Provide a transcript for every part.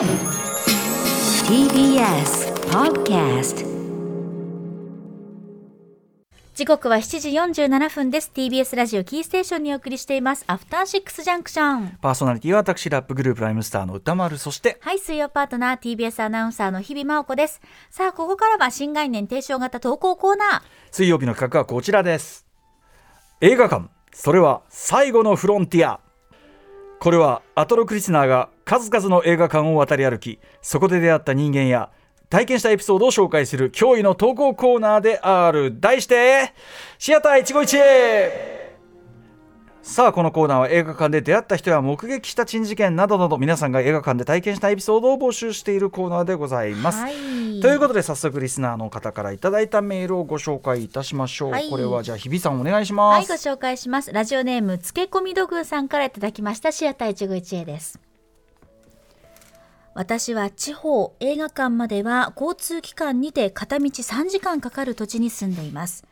TBS Podcast 時刻は7時47分です。TBS ラジオキーステーションにお送りしています。アフターシックスジャンクションパーソナリティは私ラップグループライムスターの歌丸そしてはい水曜パートナー TBS アナウンサーの日々真央子です。さあここからは新概念提唱型投稿コーナー。水曜日の企画はこちらです。映画館。それは最後のフロンティア。これはアトロクリスナーが数々の映画館を渡り歩きそこで出会った人間や体験したエピソードを紹介する驚異の投稿コーナーである。題してシアター一期一会。さあこのコーナーは映画館で出会った人や目撃した珍事件などなど皆さんが映画館で体験したエピソードを募集しているコーナーでございます、はい。ということで早速リスナーの方からいただいたメールをご紹介いたしましょう、はい。これはじゃあ日比さんお願いします、はいご紹介します。ラジオネームつけ込み土偶さんからいただきました。シアター一期一会です私は地方映画館までは交通機関にて片道3時間かかる土地に住んでいます。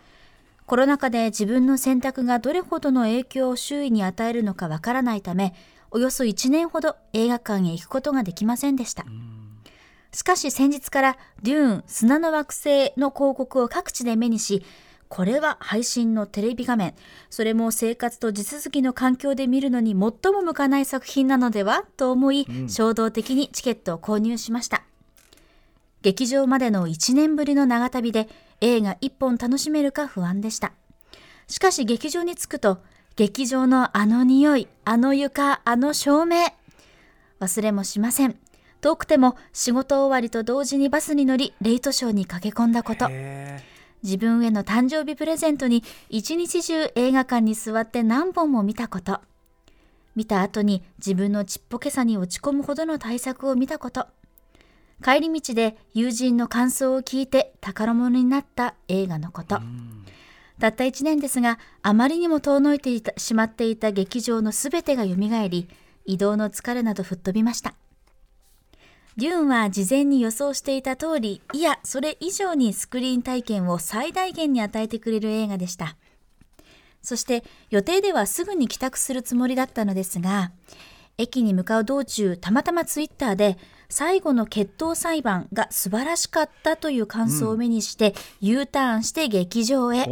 コロナ禍で自分の選択がどれほどの影響を周囲に与えるのかわからないためおよそ1年ほど映画館へ行くことができませんでした。しかし先日からデューン砂の惑星の広告を各地で目にしこれは配信のテレビ画面。それも生活と地続きの環境で見るのに最も向かない作品なのでは？と思い、衝動的にチケットを購入しました。劇場までの1年ぶりの長旅で映画1本楽しめるか不安でした。しかし劇場に着くと劇場のあの匂いあの床あの照明忘れもしません。遠くても仕事終わりと同時にバスに乗りレイトショーに駆け込んだこと。へ自分への誕生日プレゼントに一日中映画館に座って何本も見たこと。見た後に自分のちっぽけさに落ち込むほどの対策を見たこと。帰り道で友人の感想を聞いて宝物になった映画のこと。たった1年ですがあまりにも遠のいてしまっていた劇場のすべてがよみがえり移動の疲れなど吹っ飛びました。デューンは事前に予想していた通り、いや、それ以上にスクリーン体験を最大限に与えてくれる映画でした。そして予定ではすぐに帰宅するつもりだったのですが、駅に向かう道中、たまたまツイッターで、最後の決闘裁判が素晴らしかったという感想を目にして、U ターンして劇場へ。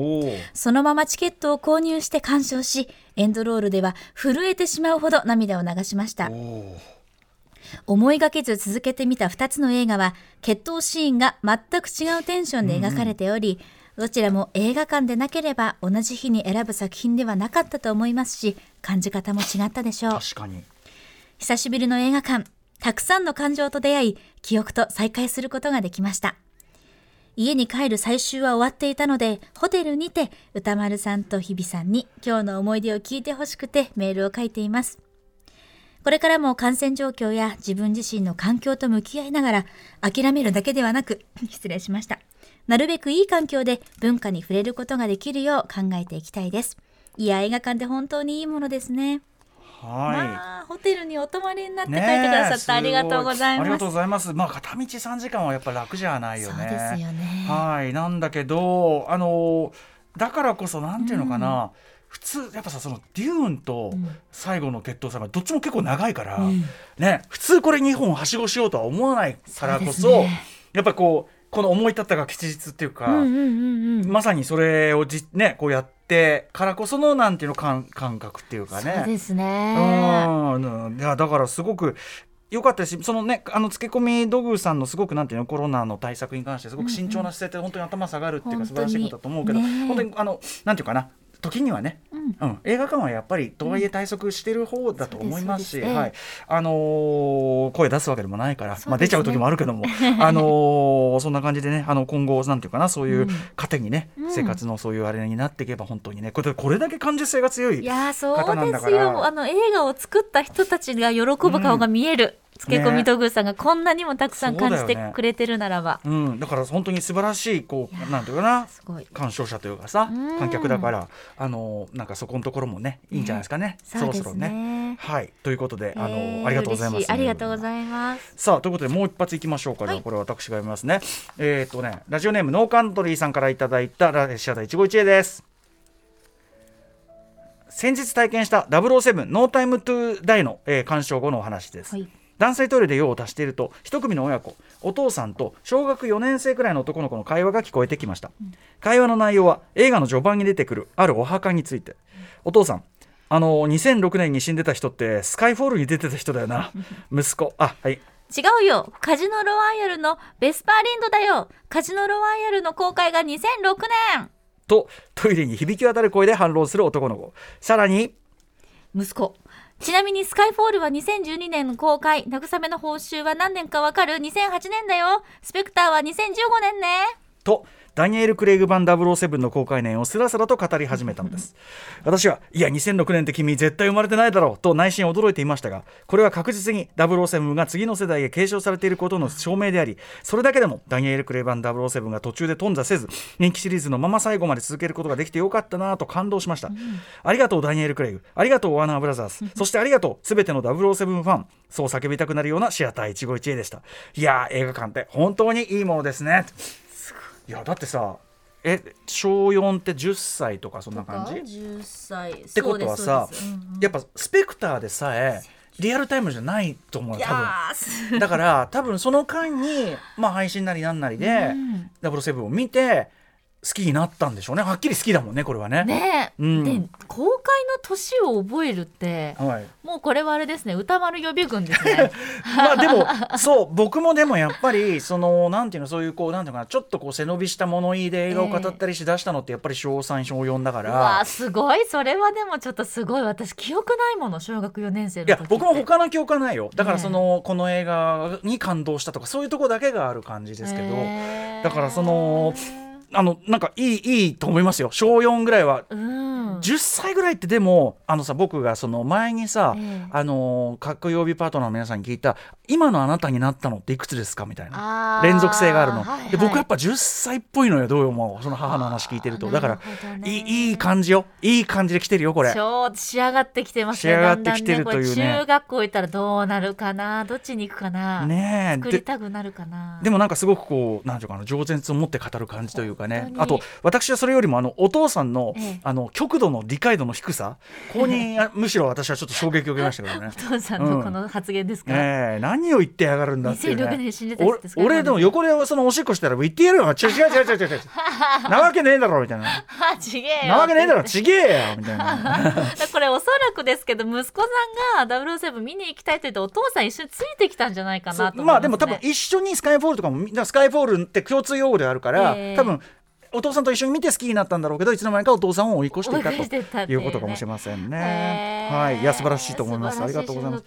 そのままチケットを購入して鑑賞し、エンドロールでは震えてしまうほど涙を流しました。思いがけず続けてみた2つの映画は決闘シーンが全く違うテンションで描かれており、どちらも映画館でなければ同じ日に選ぶ作品ではなかったと思いますし感じ方も違ったでしょう。確かに。久しぶりの映画館。たくさんの感情と出会い記憶と再会することができました。家に帰る最終は終わっていたのでホテルにて歌丸さんと日比さんに今日の思い出を聞いてほしくてメールを書いていますこれからも感染状況や自分自身の環境と向き合いながら諦めるだけではなく 失礼しました。なるべくいい環境で文化に触れることができるよう考えていきたいです。いや映画館って本当にいいものですね。はい、まあホテルにお泊まりになって帰ってくださってありがとうございます。ありがとうございます。まあ片道3時間はやっぱ楽じゃないよね。そうですよね。はい。なんだけどあのだからこそなんていうのかな、普通やっぱさそのデューンと最後の決闘裁判どっちも結構長いから、ね普通これ2本はしごしようとは思わないからこそね。やっぱこうこの思い立ったが吉日っていうか、うんうんうんうん。まさにそれをじねこうやってからこそのなんていうの感感覚っていうかね。そうですね。うん。いやだからすごく良かったしそのねあの漬け込み土偶さんのすごくなんていうのコロナの対策に関してすごく慎重な姿勢って本当に頭下がるっていうか素晴らしいことだと思うけど本当にね。本当にあのなんていうかな時にはね、うん。映画館はやっぱりとはいえ対策してる方だと思いますし、そうですはい。あのー声出すわけでもないから、そうですね。まあ、出ちゃう時もあるけども、あのーそんな感じでねあの今後なんていうかなそういう糧にね、生活のそういうあれになっていけば本当にねこれこれだけ感受性が強いいやーそう方なんですだからよ。あの映画を作った人たちが喜ぶ顔が見える、つけ込み土偶さんがこんなにもたくさん感じてくれてるならば、うん、だから本当に素晴らしいこうなんていうかな。すごい。鑑賞者というかさうん。観客だからあのなんかそこのところもねいいんじゃないですかね、そそうですろそろね。ねはい。ということであの、えーありがとうございます。ありがとうございます。さあということでもう一発いきましょうか、はこれ私が読みますね。えっ、とねラジオネームノーカントリーさんからいただいたラシアタ一期一会です。先日体験した007ノータイムトゥーダイの、えー鑑賞後のお話です、はい男性トイレで用を足していると一組の親子お父さんと小学4年生くらいの男の子の会話が聞こえてきました、会話の内容は映画の序盤に出てくるあるお墓について。お父さんあの2006年に死んでた人ってスカイフォールに出てた人だよな。息子。あはい。違うよ。カジノロワイヤルのベスパーリンドだよ。カジノロワイヤルの公開が2006年。とトイレに響き渡る声で反論する男の子。さらに息子ちなみにスカイフォールは2012年公開慰めの報酬は何年かわかる？2008年だよ。スペクターは2015年ね。とダニエル・クレイグ版007の公開年をスラスラと語り始めたのです。私はいや2006年って君絶対生まれてないだろうと内心驚いていましたがこれは確実に007が次の世代へ継承されていることの証明でありそれだけでもダニエル・クレイグ版007が途中で頓挫せず人気シリーズのまま最後まで続けることができてよかったなと感動しました、ありがとうダニエル・クレイグ。ありがとうワーナーブラザーズ。そしてありがとうすべての007ファン。そう叫びたくなるようなシアター一期一会でした。いやー映画館って本当にいいものですねいやだってさえ小4って10歳とかそんな感じ？っ10歳。てことはさ、やっぱスペクターでさえリアルタイムじゃないと思うよ多分。分だから多分その間に、まあ、配信なりなんなりでうん「007」を見て好きになったんでしょうね。はっきり好きだもんねこれはね。ねえ、うん。で公開の年を覚えるってはい、もうこれはあれですね歌丸予備軍ですね。まあでもそう僕もでもやっぱりそのなんていうのそういうこうなんていうのかなちょっとこう背伸びした物言いで映画を語ったりしだしたのってやっぱり小3小4だかうら。わあすごい。それはでもちょっとすごい。私記憶ないもの小学4年生のい時って。や僕も他の記憶はないよ。だからその、この映画に感動したとかそういうとこだけがある感じですけど、へーだからそのあのなんかいいいいと思いますよ。小4ぐらいは10歳ぐらいってでもあのさ僕がその前にさ、ええ。あのかっこ曜日パートナーの皆さんに聞いた「今のあなたになったのっていくつですか?」みたいな。連続性があるの、はいはい。で僕やっぱ10歳っぽいのよどうもその母の話聞いてると。だからいい感じよ。いい感じで来てるよこれ。仕上がってきてます仕上がってきてるというね。これ中学校行ったらどうなるかな？どっちに行くかな、ねえ。作りたくなるかな？でもなんかすごくこうなんていうかな情熱を持って語る感じというかね。あと私はそれよりもあのお父さんの,、ええ。あの極度の理解度の低さここにあむしろ私はちょっと衝撃を受けましたけどね。お父さんのこの発言ですか、ええ何を言ってやがるんだってね。2006年死んでた人俺でも横でそのおしっこしたら言ってやるよ。違う違う違う違う違う。なわけねえだろみたいな。あちげえよなわけねえだろちげえよみたいな。これおそらくですけど息子さんが007見に行きたいと言ってお父さん一緒についてきたんじゃないかなとまあでも多分一緒にスカイフォールとかもスカイフォールって共通用語であるから、ええ多分お父さんと一緒に見て好きになったんだろうけどいつの間にかお父さんを追い越していたということかもしれませんね。はい、いや素晴らしいと思います。ありがとうございます。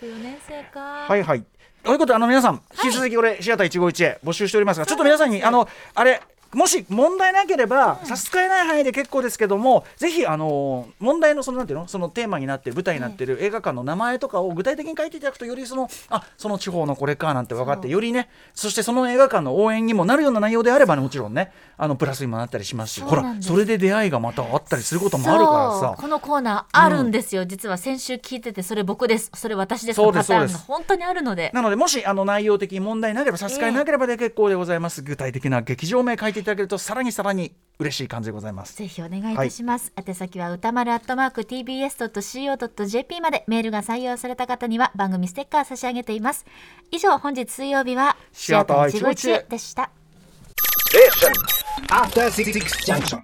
はいはい。ということであの皆さん引き続きこれ、シアター一期一会募集しておりますがちょっと皆さんにあのあれもし問題なければ、差し支えない範囲で結構ですけどもぜひあの問題のそのなんていうの？そのテーマになってる舞台になってる映画館の名前とかを具体的に書いていただくとよりそのあその地方のこれかなんて分かってよりねそしてその映画館の応援にもなるような内容であればねもちろんねあのプラスにもなったりしますしほらそれで出会いがまたあったりすることもあるからさ。このコーナーあるんですよ、実は。先週聞いててそれ僕です。それ私です。のそうですパターンがそうです。本当にあるので。なのでもしあの内容的に問題なければ差し支えなければで結構でございます、具体的な劇場名書いていただけるとさらにさらに嬉しい感じでございます。ぜひお願いいたします、宛先は歌丸アットマーク tbs.co.jp まで。メールが採用された方には番組ステッカー差し上げています。以上本日水曜日はシアター一期一会でした。After Six Junction.